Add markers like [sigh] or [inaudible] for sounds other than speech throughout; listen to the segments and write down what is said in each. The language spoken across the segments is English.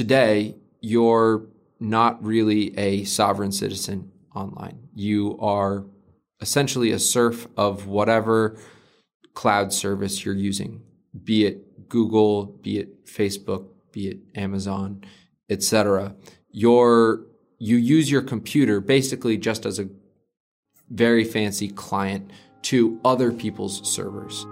today, you're not really a sovereign citizen online. You are essentially a serf of whatever cloud service you're using, be it Google, be it Facebook, be it Amazon, etc. Your you use your computer basically just as a very fancy client to other people's servers.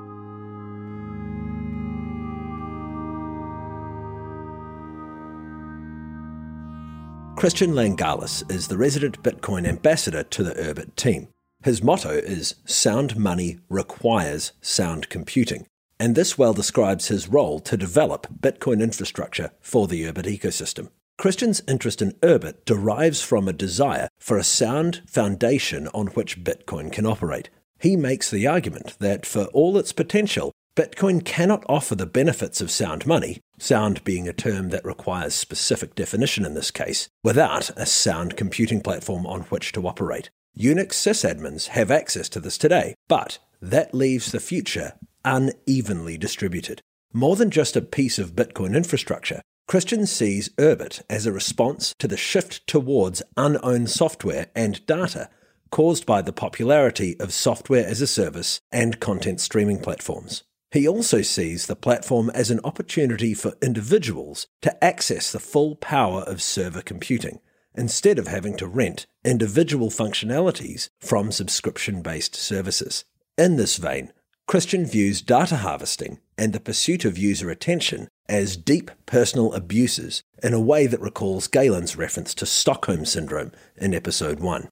Christian Langalis is the resident Bitcoin ambassador to the Urbit team. His motto is Sound Money Requires Sound Computing, and this well describes his role to develop Bitcoin infrastructure for the Urbit ecosystem. Christian's interest in Urbit derives from a desire for a sound foundation on which Bitcoin can operate. He makes the argument that for all its potential, Bitcoin cannot offer the benefits of sound money, sound being a term that requires specific definition in this case, without a sound computing platform on which to operate. Unix sysadmins have access to this today, but that leaves the future unevenly distributed. More than just a piece of Bitcoin infrastructure, Christian sees Urbit as a response to the shift towards unowned software and data caused by the popularity of software as a service and content streaming platforms. He also sees the platform as an opportunity for individuals to access the full power of server computing, instead of having to rent individual functionalities from subscription based services. In this vein, Christian views data harvesting and the pursuit of user attention as deep personal abuses in a way that recalls Galen's reference to Stockholm Syndrome in episode 1.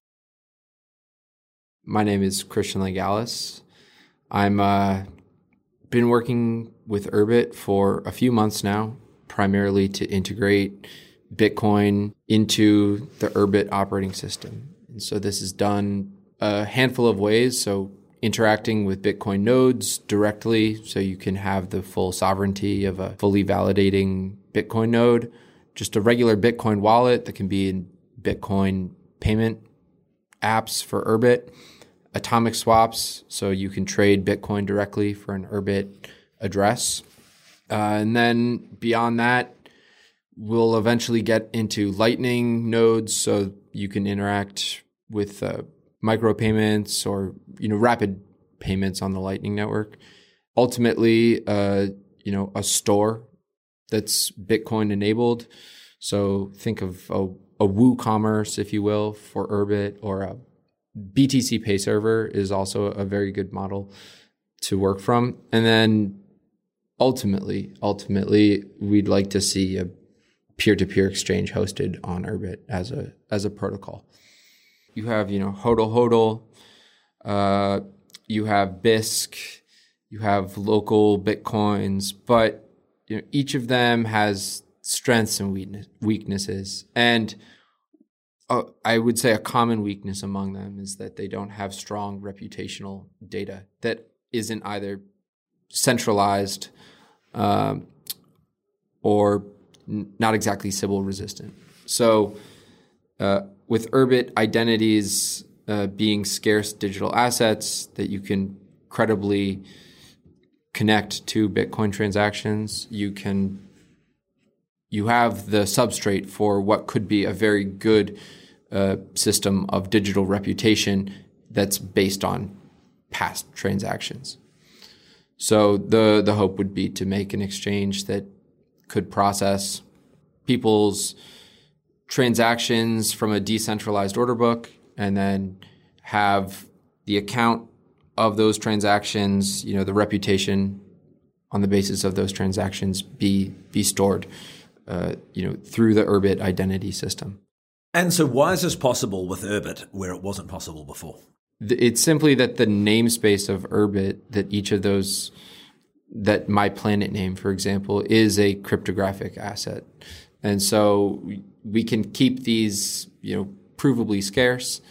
My name is Christian Langalis. I'm uh, been working with Urbit for a few months now, primarily to integrate Bitcoin into the Urbit operating system. And so this is done a handful of ways. So interacting with Bitcoin nodes directly, so you can have the full sovereignty of a fully validating Bitcoin node. Just a regular Bitcoin wallet that can be in Bitcoin payment apps for Urbit atomic swaps, so you can trade Bitcoin directly for an Urbit address. Uh, and then beyond that, we'll eventually get into Lightning nodes, so you can interact with uh, micropayments or you know rapid payments on the Lightning network. Ultimately, uh, you know, a store that's Bitcoin enabled. So think of a, a WooCommerce, if you will, for Urbit or a BTC Pay Server is also a very good model to work from. And then ultimately, ultimately, we'd like to see a peer-to-peer exchange hosted on Urbit as a as a protocol. You have, you know, HODL HODL, uh, you have Bisq, you have local bitcoins, but you know, each of them has strengths and weaknesses. And uh, I would say a common weakness among them is that they don't have strong reputational data that isn't either centralized um, or n- not exactly Sybil resistant. So, uh, with Urbit identities uh, being scarce digital assets that you can credibly connect to Bitcoin transactions, you can you have the substrate for what could be a very good uh, system of digital reputation that's based on past transactions. So the the hope would be to make an exchange that could process people's transactions from a decentralized order book and then have the account of those transactions, you know, the reputation on the basis of those transactions be be stored uh, you know, through the Urbit identity system. And so, why is this possible with Urbit where it wasn't possible before? It's simply that the namespace of Urbit, that each of those, that my planet name, for example, is a cryptographic asset, and so we can keep these, you know, provably scarce,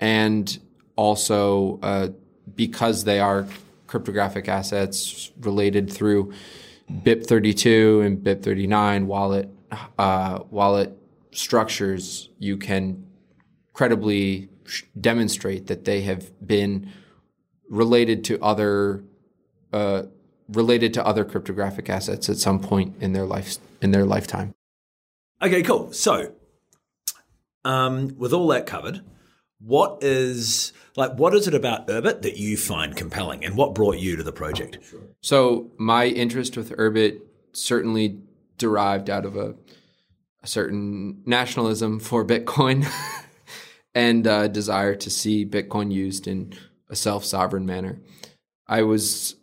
and also uh, because they are cryptographic assets related through BIP32 and BIP39 wallet uh, wallet structures, you can credibly demonstrate that they have been related to other uh, related to other cryptographic assets at some point in their life in their lifetime. Okay, cool. So, um, with all that covered, what is like what is it about Urbit that you find compelling, and what brought you to the project? So my interest with Urbit certainly derived out of a, a certain nationalism for Bitcoin [laughs] and a desire to see Bitcoin used in a self-sovereign manner. I was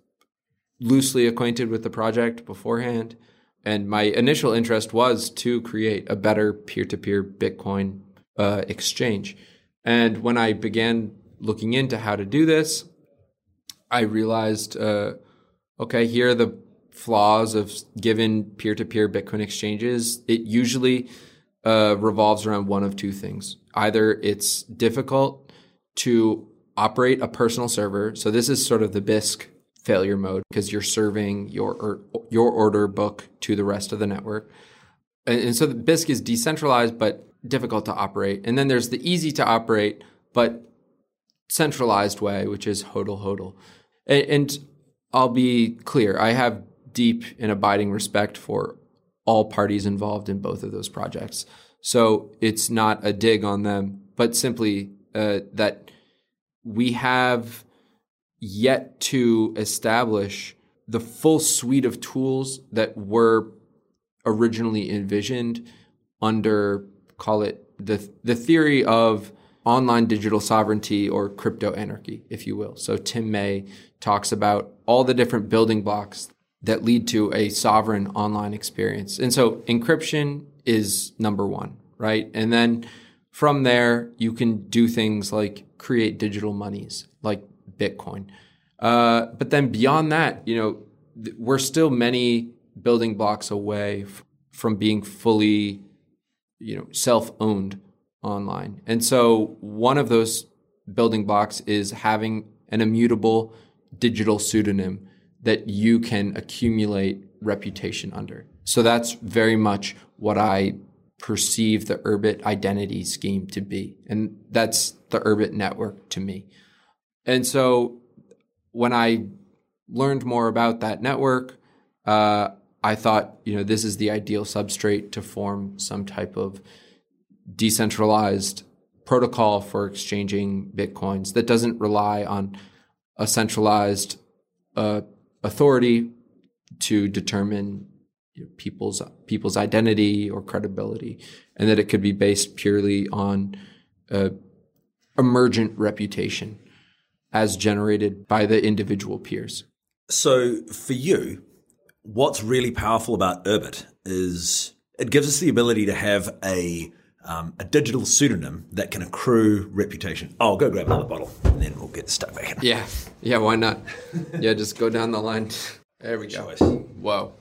loosely acquainted with the project beforehand, and my initial interest was to create a better peer-to-peer Bitcoin uh, exchange. And when I began looking into how to do this, I realized, uh, okay, here are the flaws of given peer-to-peer Bitcoin exchanges. It usually uh, revolves around one of two things: either it's difficult to operate a personal server. So this is sort of the Bisq failure mode because you're serving your your order book to the rest of the network. And, and so the Bisq is decentralized but difficult to operate. And then there's the easy to operate but centralized way, which is HODL HODL. And, and I'll be clear, I have deep and abiding respect for all parties involved in both of those projects. So it's not a dig on them, but simply uh, that we have yet to establish the full suite of tools that were originally envisioned under call it the the theory of online digital sovereignty or crypto anarchy if you will. So tim may talks about all the different building blocks that lead to a sovereign online experience. And so encryption is number 1 right? And then from there you can do things like create digital monies like bitcoin. Uh, but then beyond that, you know, th- we're still many building blocks away f- from being fully, you know, self-owned online. And so one of those building blocks is having an immutable digital pseudonym that you can accumulate reputation under. So that's very much what I perceive the Urbit identity scheme to be. And that's the Urbit network to me. And so when I learned more about that network, uh, I thought, you know, this is the ideal substrate to form some type of decentralized protocol for exchanging bitcoins that doesn't rely on a centralized uh, authority to determine you know, people's people's identity or credibility, and that it could be based purely on uh, emergent reputation as generated by the individual peers. So for you, what's really powerful about Urbit is it gives us the ability to have a um, a digital pseudonym that can accrue reputation. Oh, I'll go grab another bottle and then we'll get stuck back in. Yeah, yeah, why not? yeah, just go down the line. There we go. Whoa.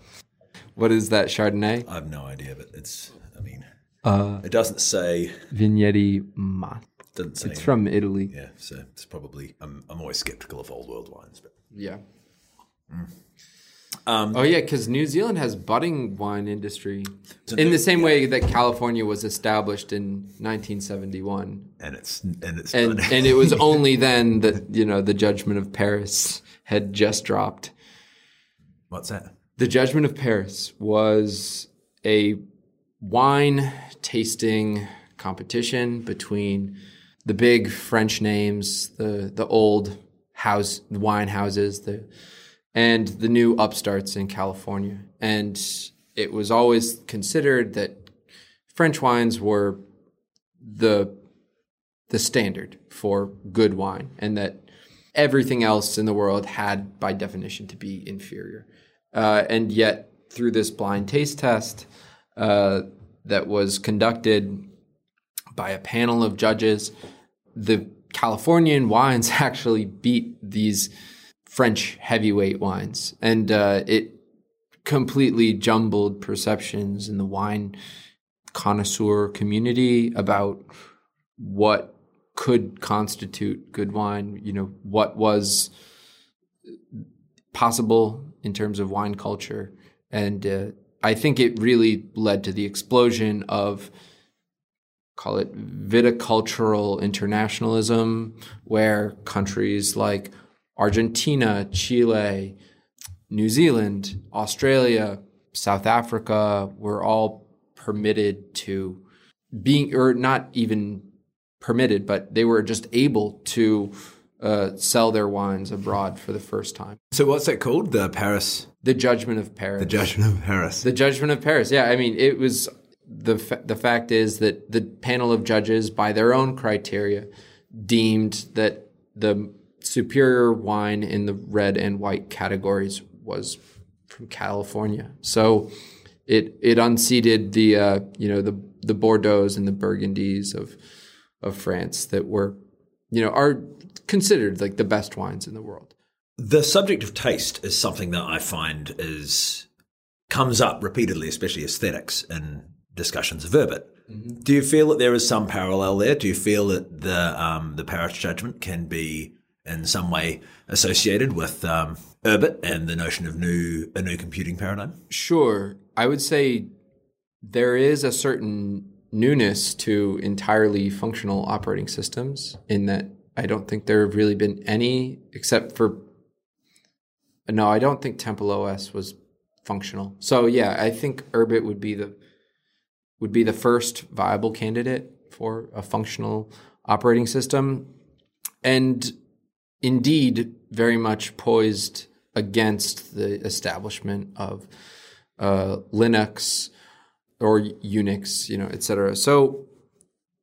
What is that Chardonnay? I have no idea, but it's, I mean, uh, it doesn't say. Vigneti Mat. Doesn't say. It's from Italy. Yeah, so it's probably. I'm, I'm always skeptical of old world wines, but Yeah. Um, oh yeah, because New Zealand has budding wine industry in the same way that California was established in 1971, and it's and it's and and it was [laughs] only then that you know the Judgment of Paris had just dropped. what's that? The Judgment of Paris was a wine tasting competition between the big French names, the the old house wine houses, the and the new upstarts in California. And it was always considered that French wines were the the standard for good wine and that everything else in the world had by definition to be inferior. Uh, and yet through this blind taste test uh, that was conducted by a panel of judges, the Californian wines [laughs] actually beat these French heavyweight wines, and uh, it completely jumbled perceptions in the wine connoisseur community about what could constitute good wine. You know, what was possible in terms of wine culture, and uh, I think it really led to the explosion of call it viticultural internationalism, where countries like Argentina, Chile, New Zealand, Australia, South Africa were all permitted to being or not even permitted, but they were just able to uh, sell their wines abroad for the first time. So what's that called? The Paris. The Judgment of Paris. The Judgment of Paris. The Judgment of Paris. Yeah, I mean, it was the fa- the fact is that the panel of judges, by their own criteria, deemed that the superior wine in the red and white categories was from California. So it it unseated the uh, you know the the Bordeaux's and the Burgundies of of France that were you know are considered like the best wines in the world. The subject of taste is something that I find is comes up repeatedly, especially aesthetics in discussions of Urbit. Mm-hmm. Do you feel that there is some parallel there? Do you feel that the um, the Paris judgment can be in some way associated with um, Urbit and the notion of new a new computing paradigm? Sure, I would say there is a certain newness to entirely functional operating systems in that I don't think there have really been any except for no, I don't think Temple OS was functional. So yeah, I think Urbit would be the would be the first viable candidate for a functional operating system. And indeed, very much poised against the establishment of uh, Linux or Unix, you know, et cetera. So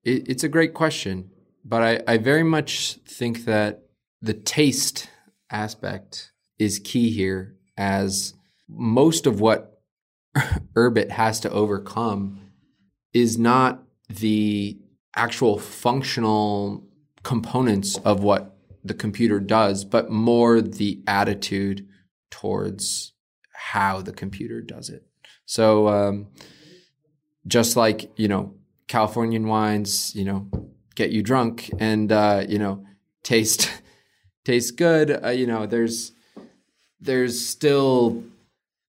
it, it's a great question, but I, I very much think that the taste aspect is key here, as most of what [laughs] Urbit has to overcome is not the actual functional components of what the computer does, but more the attitude towards how the computer does it. So, um, just like you know, Californian wines, you know, get you drunk and uh, you know taste [laughs] taste good. Uh, you know, there's there's still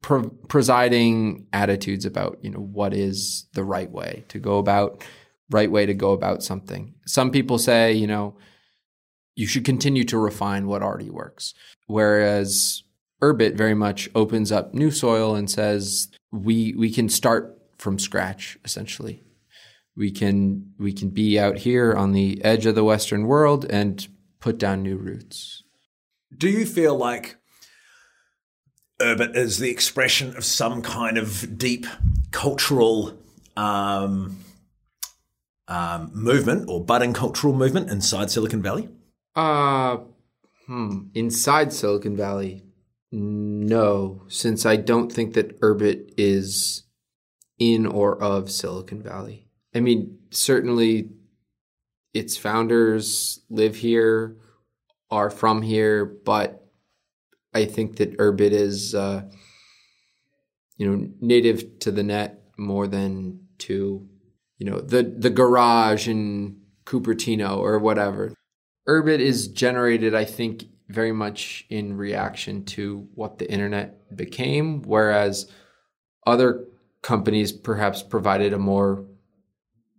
pre- presiding attitudes about you know what is the right way to go about right way to go about something. Some people say you know you should continue to refine what already works, whereas Urbit very much opens up new soil and says we we can start from scratch essentially. We can we can be out here on the edge of the Western world and put down new roots. Do you feel like Urbit is the expression of some kind of deep cultural um, um, movement or budding cultural movement inside Silicon Valley? Uh, hmm. Inside Silicon Valley, no, since I don't think that Urbit is in or of Silicon Valley. I mean, certainly its founders live here, are from here, but I think that Urbit is, uh, you know, native to the net more than to, you know, the the garage in Cupertino or whatever. Urbit is generated, I think, very much in reaction to what the internet became, whereas other companies perhaps provided a more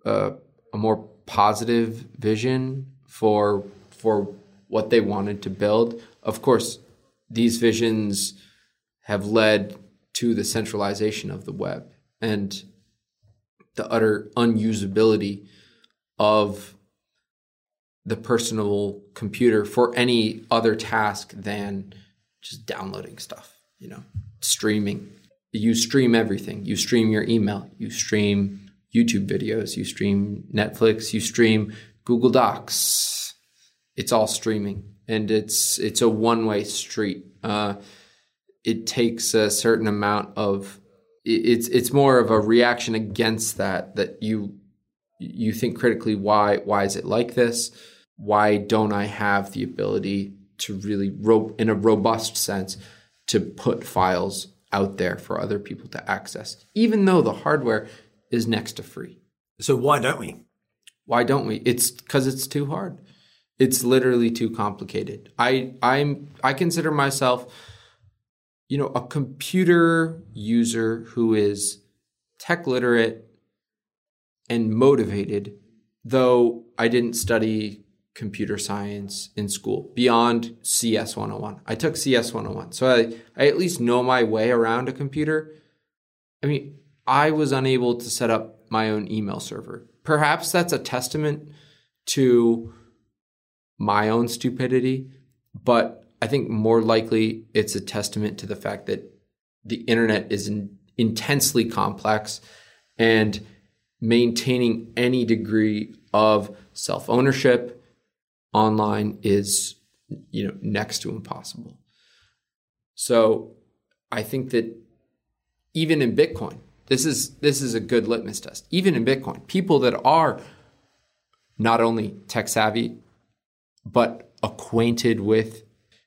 uh, a more positive vision for for what they wanted to build. Of course, these visions have led to the centralization of the web and the utter unusability of the personal computer for any other task than just downloading stuff, you know, streaming. You stream everything. You stream your email, you stream YouTube videos, you stream Netflix, you stream Google Docs. It's all streaming and it's it's a one way street. Uh, it takes a certain amount of it's it's more of a reaction against that that you you think critically why why is it like this why don't i have the ability to really ro- in a robust sense to put files out there for other people to access even though the hardware is next to free? So why don't we? Why don't we? It's because it's too hard. It's literally too complicated. I I'm I consider myself you know a computer user who is tech literate and motivated though I didn't study computer science in school beyond CS 101. I took CS 101. So I, I at least know my way around a computer. I mean, I was unable to set up my own email server. Perhaps that's a testament to my own stupidity, but I think more likely it's a testament to the fact that the internet is in, intensely complex and maintaining any degree of self ownership online is you know next to impossible. So I think that even in Bitcoin, this is this is a good litmus test. Even in Bitcoin, people that are not only tech savvy but acquainted with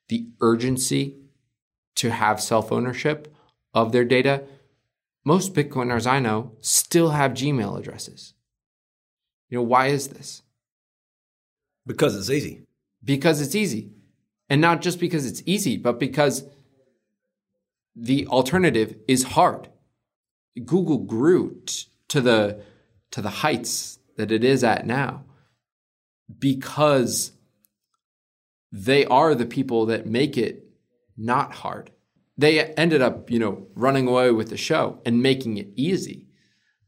the urgency to have self ownership of their data, most Bitcoiners I know still have Gmail addresses. You know, why is this? Because it's easy. Because it's easy. And not just because it's easy, but because the alternative is hard. Google grew t- to the to the heights that it is at now because they are the people that make it not hard. They ended up, you know, running away with the show and making it easy.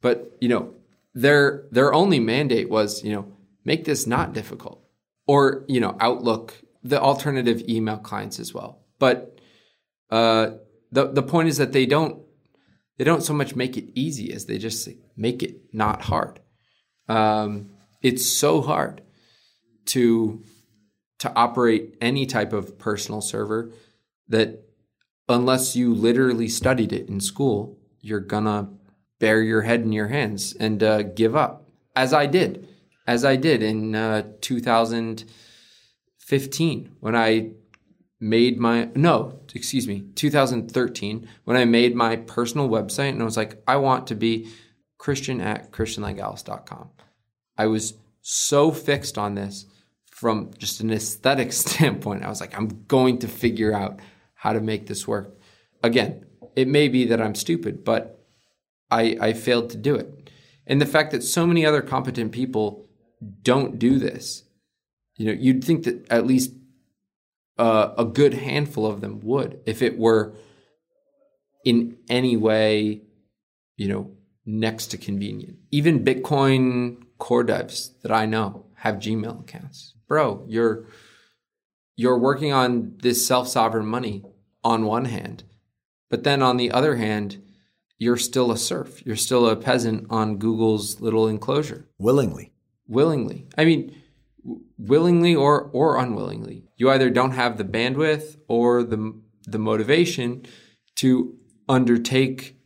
But, you know, their their only mandate was, you know, make this not difficult. Or, you know, Outlook, the alternative email clients as well. But uh, the the point is that they don't they don't so much make it easy as they just make it not hard. Um, it's so hard to to operate any type of personal server that unless you literally studied it in school, you're gonna bury your head in your hands and uh, give up, as I did, as I did in uh, 2015 when I made my no, excuse me, 2013 when I made my personal website and I was like, I want to be Christian at christianlangalis.com. I was so fixed on this from just an aesthetic [laughs] standpoint. I was like, I'm going to figure out how to make this work. Again, it may be that I'm stupid, but I, I failed to do it. And the fact that so many other competent people don't do this, you know, you'd think that at least uh, a good handful of them would if it were in any way, you know, next to convenient. Even Bitcoin core devs that I know have Gmail accounts. Bro, you're you're working on this self-sovereign money on one hand, but then on the other hand, you're still a serf. You're still a peasant on Google's little enclosure. Willingly. Willingly. I mean, willingly or or unwillingly. You either don't have the bandwidth or the the motivation to undertake,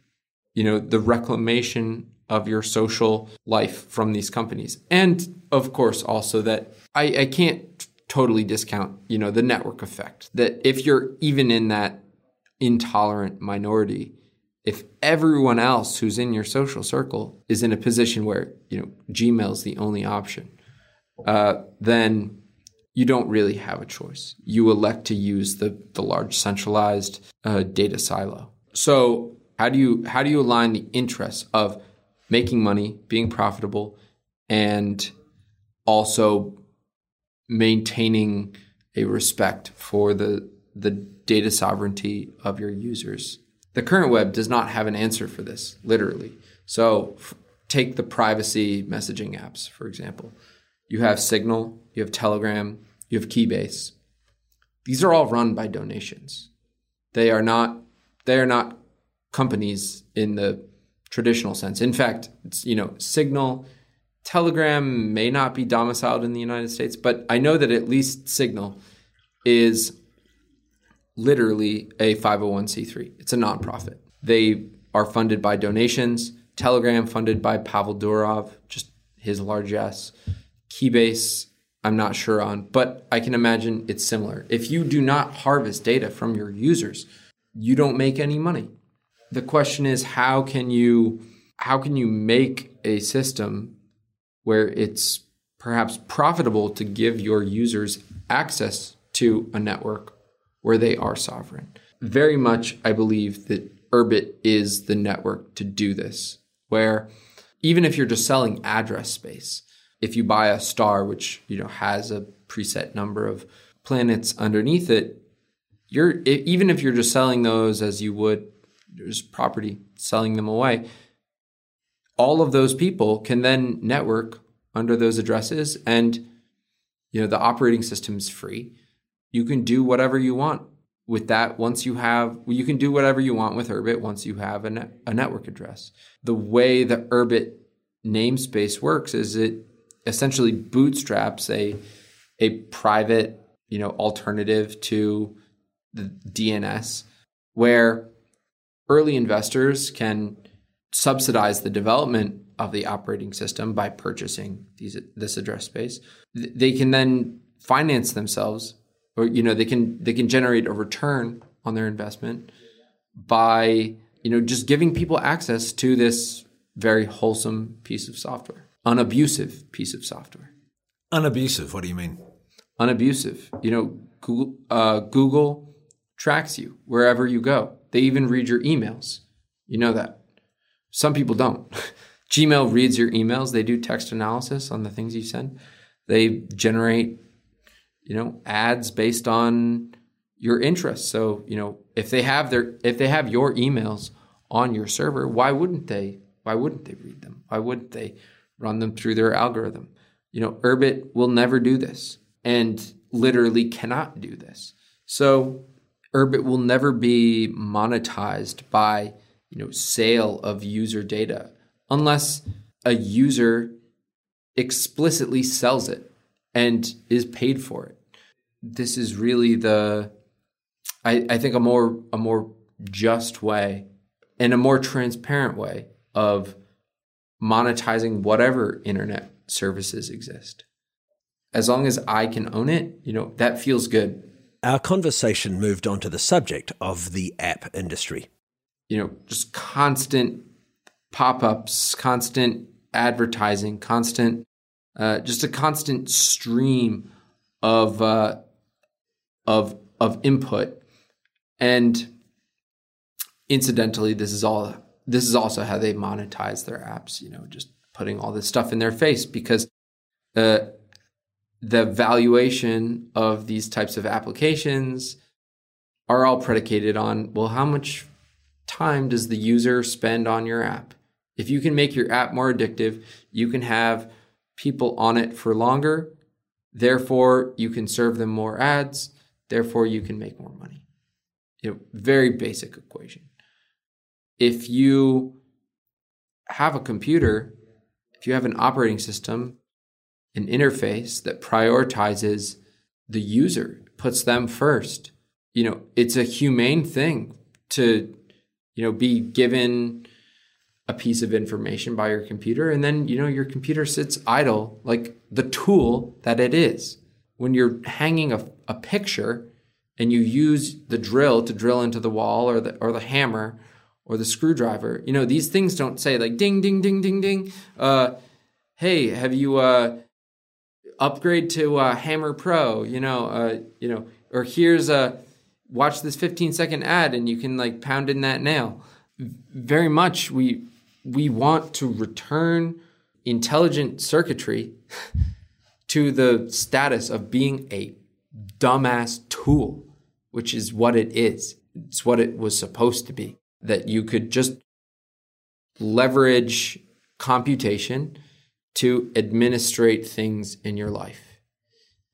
you know, the reclamation of your social life from these companies. And of course, also that I, I can't totally discount, you know, the network effect. That if you're even in that intolerant minority, if everyone else who's in your social circle is in a position where, you know, Gmail's the only option, uh, then you don't really have a choice. You elect to use the, the large centralized uh, data silo. So how do you how do you align the interests of making money, being profitable, and also maintaining a respect for the the data sovereignty of your users? The current web does not have an answer for this, literally. So f- take the privacy messaging apps, for example you have Signal, you have Telegram, you have Keybase. These are all run by donations. They are not they are not companies in the traditional sense. In fact, you know, Signal, Telegram may not be domiciled in the United States, but I know that at least Signal is literally a 501c3. It's a nonprofit. They are funded by donations. Telegram funded by Pavel Durov, just his largesse. Keybase, I'm not sure on, but I can imagine it's similar. If you do not harvest data from your users, you don't make any money. The question is how can you how can you make a system where it's perhaps profitable to give your users access to a network where they are sovereign? Very much I believe that Urbit is the network to do this, where even if you're just selling address space, if you buy a star which you know has a preset number of planets underneath it you're even if you're just selling those as you would just property selling them away all of those people can then network under those addresses and you know the operating system is free you can do whatever you want with that once you have you can do whatever you want with urbit once you have a, a network address the way the urbit namespace works is it essentially bootstraps a a private you know alternative to the dns where early investors can subsidize the development of the operating system by purchasing these this address space. They can then finance themselves, or you know they can they can generate a return on their investment by you know just giving people access to this very wholesome piece of software, unabusive piece of software. Unabusive. What do you mean? Unabusive. You know, Google, uh, Google tracks you wherever you go. They even read your emails. You know that. Some people don't. [laughs] Gmail reads your emails. They do text analysis on the things you send. They generate, you know, ads based on your interests. So, you know, if they have their if they have your emails on your server, why wouldn't they why wouldn't they read them? Why wouldn't they run them through their algorithm? You know, Urbit will never do this and literally cannot do this. So, Urbit will never be monetized by you know sale of user data unless a user explicitly sells it and is paid for it this is really the I, I think a more a more just way and a more transparent way of monetizing whatever internet services exist. As long as i can own it you know that feels good. Our conversation moved on to the subject of the app industry. You know, just constant pop ups, constant advertising, constant, uh, just a constant stream of uh, of of input. And incidentally, this is all this is also how they monetize their apps. You know, just putting all this stuff in their face because uh, the valuation of these types of applications are all predicated on well, how much time does the user spend on your app? If you can make your app more addictive, you can have people on it for longer. Therefore, you can serve them more ads. Therefore, you can make more money. You know, very basic equation. If you have a computer, if you have an operating system, an interface that prioritizes the user, puts them first, you know, it's a humane thing to you know, be given a piece of information by your computer and then, you know, your computer sits idle like the tool that it is. When you're hanging a, a picture and you use the drill to drill into the wall or the or the hammer or the screwdriver, you know, these things don't say like ding ding ding ding ding. Uh, hey, have you uh, upgrade to uh, Hammer Pro? You know, uh, you know, or here's a watch this 15 second ad and you can like pound in that nail. Very much we we want to return intelligent circuitry [laughs] to the status of being a dumbass tool, which is what it is. It's what it was supposed to be. That you could just leverage computation to administrate things in your life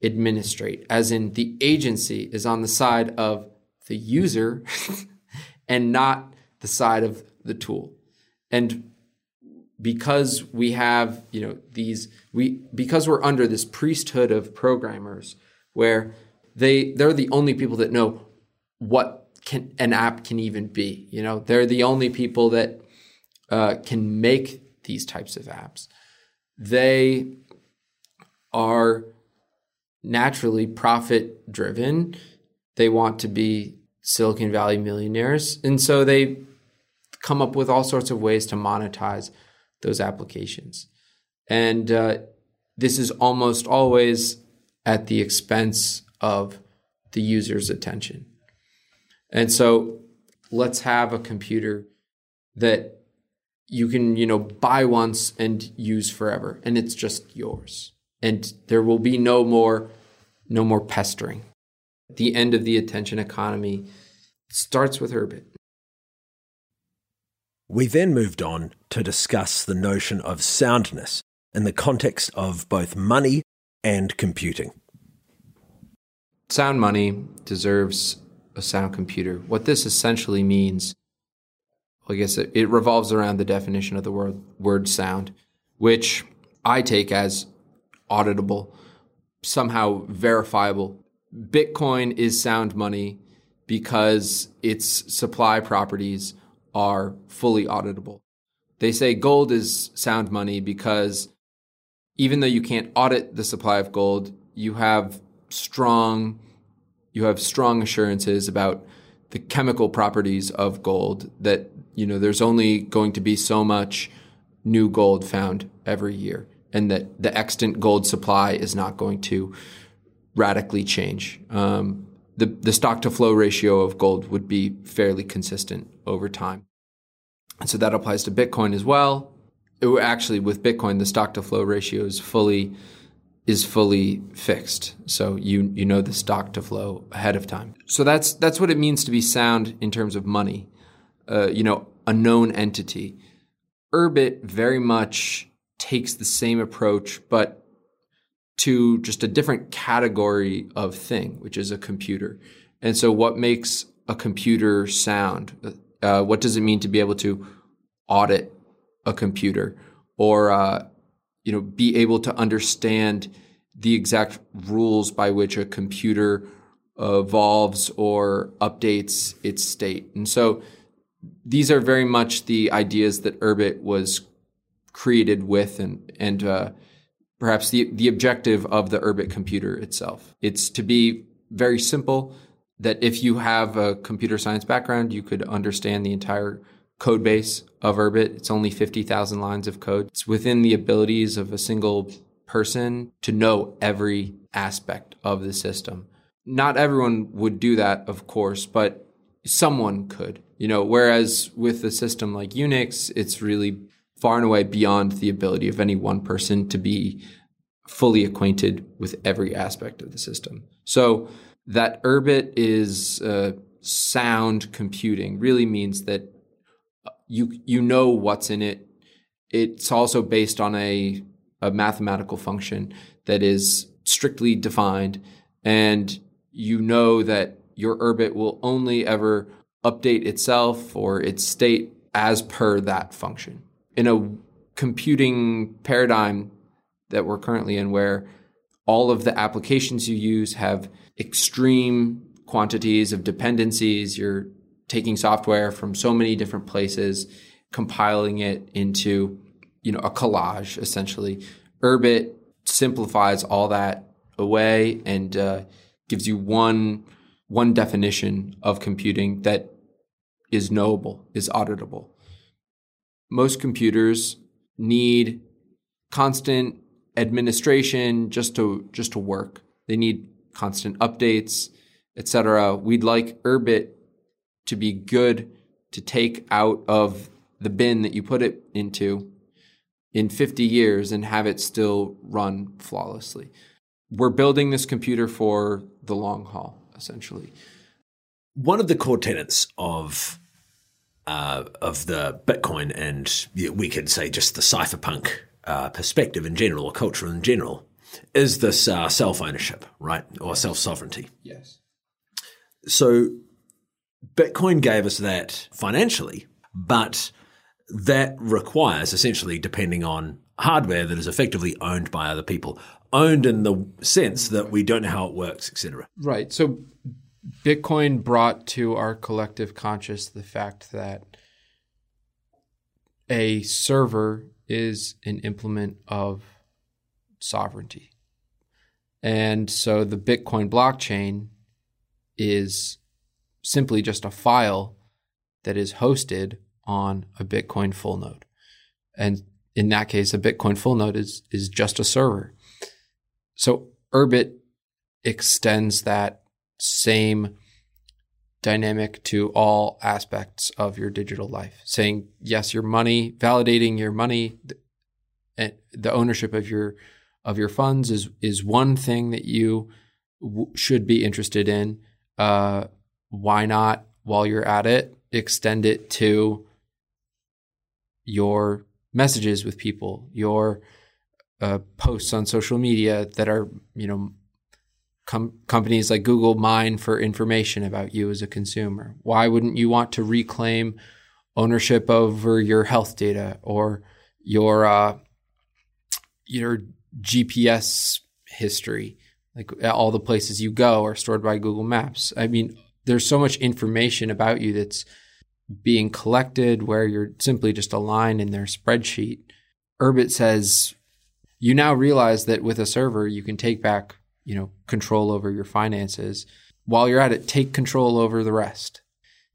administrate, as in the agency is on the side of the user [laughs] and not the side of the tool. And because we have, you know, these we because we're under this priesthood of programmers where they they're the only people that know what can an app can even be. You know, they're the only people that uh, can make these types of apps. They are naturally profit driven. They want to be Silicon Valley millionaires. And so they come up with all sorts of ways to monetize those applications. And uh, this is almost always at the expense of the user's attention. And so let's have a computer that you can, you know, buy once and use forever and it's just yours and there will be no more no more pestering. The end of the attention economy starts with Urbit. We then moved on to discuss the notion of soundness in the context of both money and computing. Sound money deserves a sound computer. What this essentially means, I guess it, it revolves around the definition of the word, word sound, which I take as auditable, somehow verifiable. Bitcoin is sound money because its supply properties are fully auditable. They say gold is sound money because even though you can't audit the supply of gold, you have strong you have strong assurances about the chemical properties of gold that you know there's only going to be so much new gold found every year and that the extant gold supply is not going to radically change. Um, the, the stock to flow ratio of gold would be fairly consistent over time. And so that applies to Bitcoin as well. Actually, with Bitcoin, the stock to flow ratio is fully is fully fixed. So you you know the stock to flow ahead of time. So that's that's what it means to be sound in terms of money. Uh, you know, a known entity. Urbit very much takes the same approach, but to just a different category of thing, which is a computer. And so, what makes a computer sound? Uh, what does it mean to be able to audit a computer, or uh, you know, be able to understand the exact rules by which a computer evolves or updates its state. And so these are very much the ideas that Urbit was created with and, and uh, perhaps the, the objective of the Urbit computer itself. It's to be very simple that if you have a computer science background, you could understand the entire code base of Urbit. It's only 50,000 lines of code. It's within the abilities of a single person to know every aspect of the system. Not everyone would do that, of course, but someone could. You know, whereas with a system like Unix, it's really far and away beyond the ability of any one person to be fully acquainted with every aspect of the system. So that Urbit is uh, sound computing really means that you you know what's in it. It's also based on a a mathematical function that is strictly defined, and you know that your Urbit will only ever update itself or its state as per that function. In a computing paradigm that we're currently in, where all of the applications you use have extreme quantities of dependencies, you're taking software from so many different places, compiling it into, you know, a collage essentially. Urbit simplifies all that away and uh, gives you one one definition of computing that is knowable, is auditable. Most computers need constant administration just to just to work. They need constant updates, etc. We'd like Urbit to be good to take out of the bin that you put it into in 50 years and have it still run flawlessly. We're building this computer for the long haul, essentially. One of the core tenets of uh, of the Bitcoin and we could say just the cypherpunk uh, perspective in general or culture in general is this uh, self ownership, right, or self sovereignty. Yes. So Bitcoin gave us that financially, but that requires essentially depending on hardware that is effectively owned by other people, owned in the sense that we don't know how it works, etc. Right. So Bitcoin brought to our collective conscious the fact that a server is an implement of sovereignty. And so the Bitcoin blockchain is simply just a file that is hosted on a Bitcoin full node. And in that case, a Bitcoin full node is, is just a server. So Urbit extends that same dynamic to all aspects of your digital life, saying, yes, your money, validating your money, and the ownership of your of your funds is is one thing that you w- should be interested in. Uh, why not, while you're at it, extend it to your messages with people, your uh, posts on social media that are, you know, com- companies like Google mine for information about you as a consumer? Why wouldn't you want to reclaim ownership over your health data or your uh, your GPS history? Like all the places you go are stored by Google Maps. I mean, there's so much information about you that's being collected where you're simply just a line in their spreadsheet. Urbit says you now realize that with a server you can take back you know, control over your finances. While you're at it, take control over the rest.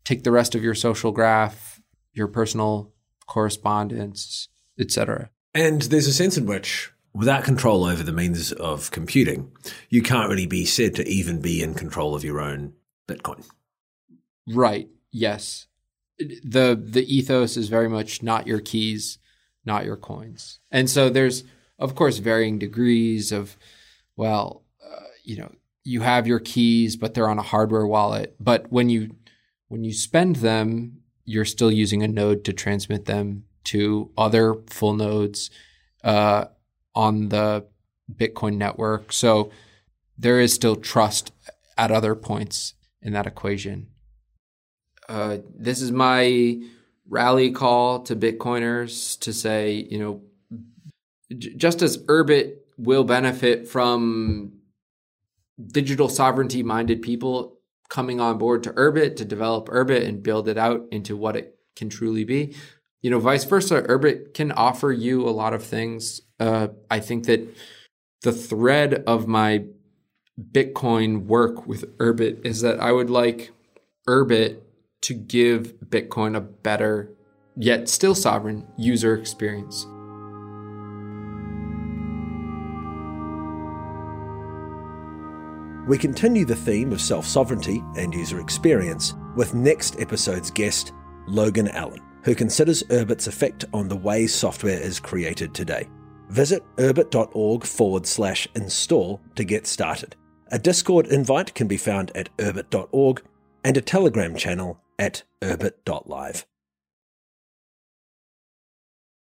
Take the rest of your social graph, your personal correspondence, etc. And there's a sense in which without control over the means of computing, you can't really be said to even be in control of your own Bitcoin. Right. Yes. The the ethos is very much not your keys, not your coins. And so there's of course varying degrees of well, you know you have your keys but they're on a hardware wallet but when you when you spend them you're still using a node to transmit them to other full nodes uh, on the bitcoin network so there is still trust at other points in that equation uh, this is my rally call to bitcoiners to say you know j- just as urbit will benefit from digital sovereignty minded people coming on board to Urbit to develop Urbit and build it out into what it can truly be. You know, vice versa, Urbit can offer you a lot of things. Uh, I think that the thread of my Bitcoin work with Urbit is that I would like Urbit to give Bitcoin a better, yet still sovereign user experience. We continue the theme of self sovereignty and user experience with next episode's guest, Logan Allen, who considers Urbit's effect on the way software is created today. Visit urbit.org forward slash install to get started. A Discord invite can be found at urbit.org and a Telegram channel at urbit.live.